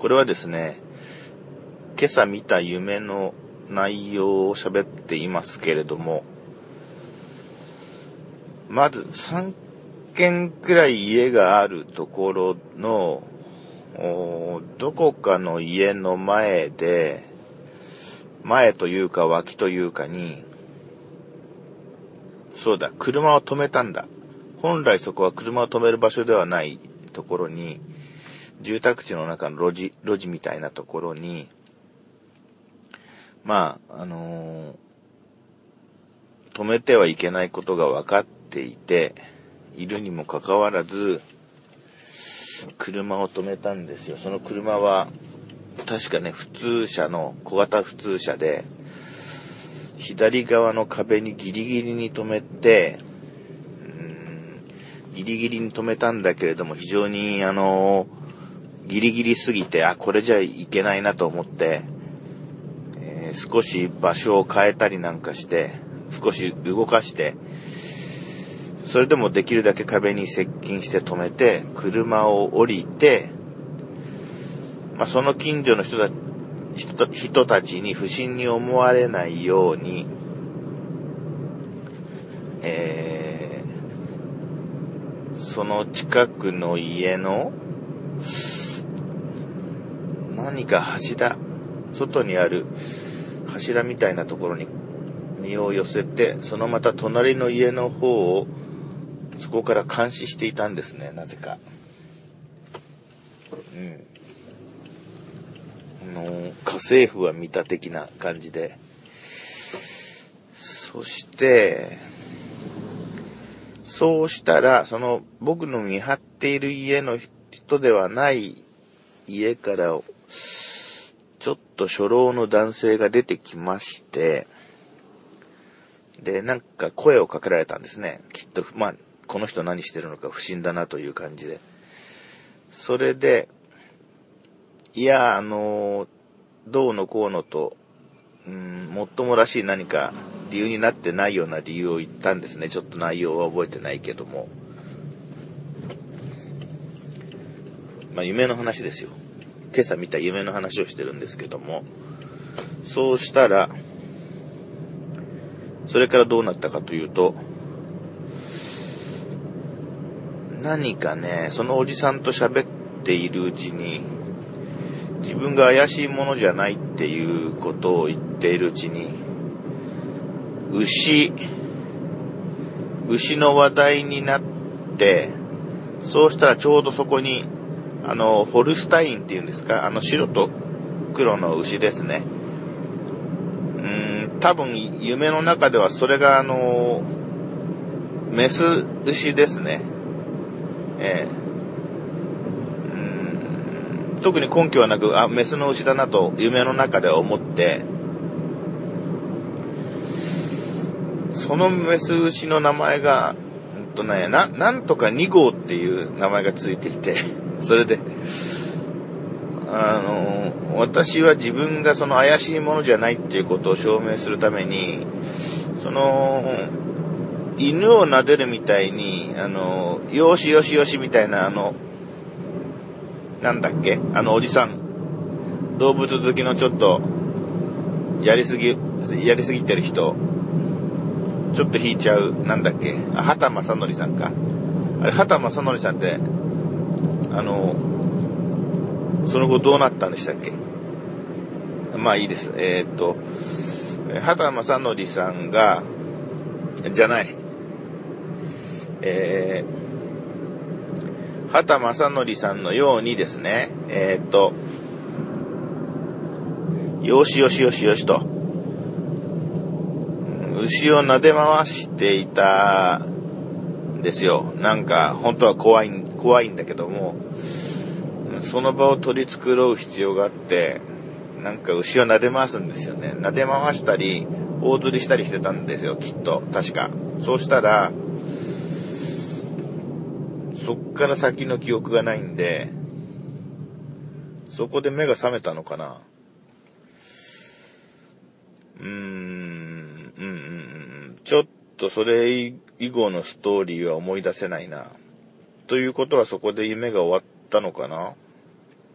これはですね、今朝見た夢の内容を喋っていますけれども、まず3軒くらい家があるところの、どこかの家の前で、前というか脇というかに、そうだ、車を止めたんだ。本来そこは車を止める場所ではないところに、住宅地の中の路地、路地みたいなところに、まあ、あのー、止めてはいけないことが分かっていて、いるにもかかわらず、車を止めたんですよ。その車は、確かね、普通車の、小型普通車で、左側の壁にギリギリに止めて、ギリギリに止めたんだけれども、非常に、あの、ギリギリすぎて、あ、これじゃいけないなと思って、えー、少し場所を変えたりなんかして、少し動かして、それでもできるだけ壁に接近して止めて、車を降りて、まあ、その近所の人た人たちに不審に思われないように、えー、その近くの家の何か柱、外にある柱みたいなところに身を寄せて、そのまた隣の家の方をそこから監視していたんですね、なぜか。うん。あの、家政婦は見た的な感じで。そして、そうしたら、その僕の見張っている家の人ではない家から、ちょっと初老の男性が出てきまして、で、なんか声をかけられたんですね。きっと、まあ、この人何してるのか不審だなという感じで。それで、いや、あの、どうのこうのと、うん、もっともらしい何か理由になってないような理由を言ったんですね。ちょっと内容は覚えてないけども。まあ、夢の話ですよ。今朝見た夢の話をしてるんですけども。そうしたら、それからどうなったかというと、何かね、そのおじさんと喋っているうちに、自分が怪しいものじゃないっていうことを言っているうちに、牛、牛の話題になって、そうしたらちょうどそこに、あの、ホルスタインっていうんですか、あの白と黒の牛ですね。うーん、多分夢の中ではそれがあの、メス牛ですね。えー、特に根拠はなく、あ、メスの牛だなと夢の中では思って、そのメス牛の名前が、うんとね、な、なんとか2号っていう名前がついていて、それで、あの、私は自分がその怪しいものじゃないっていうことを証明するために、その、犬を撫でるみたいに、あの、よしよしよしみたいな、あの、なんだっけあのおじさん。動物好きのちょっと、やりすぎ、やりすぎてる人。ちょっと引いちゃう、なんだっけあ、畑正則さんか。あれ、畑正則さんって、あの、その後どうなったんでしたっけ？まあいいです。えー、っと、畑正則さんが、じゃない。えー、畑正則さんのようにですね、えー、っと、よしよしよしよしと、牛を撫で回していたんですよ。なんか、本当は怖いん、怖いんだけども、その場を取り繕う必要があって、なんか牛を撫で回すんですよね。撫で回したり、大釣りしたりしてたんですよ、きっと。確か。そうしたら、そっから先の記憶がないんで、そこで目が覚めたのかな。うーん、うん、うん、うん。ちょっとそれ以後のストーリーは思い出せないな。ということはそこで夢が終わったのかな？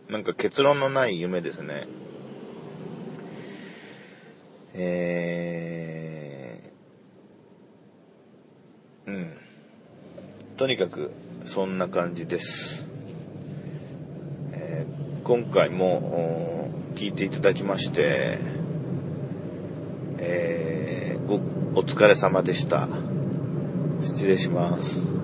なんか結論のない夢ですね。えー、うん。とにかく、そんな感じです。えー、今回も、聞いていただきまして、えー、ご、お疲れ様でした。失礼します。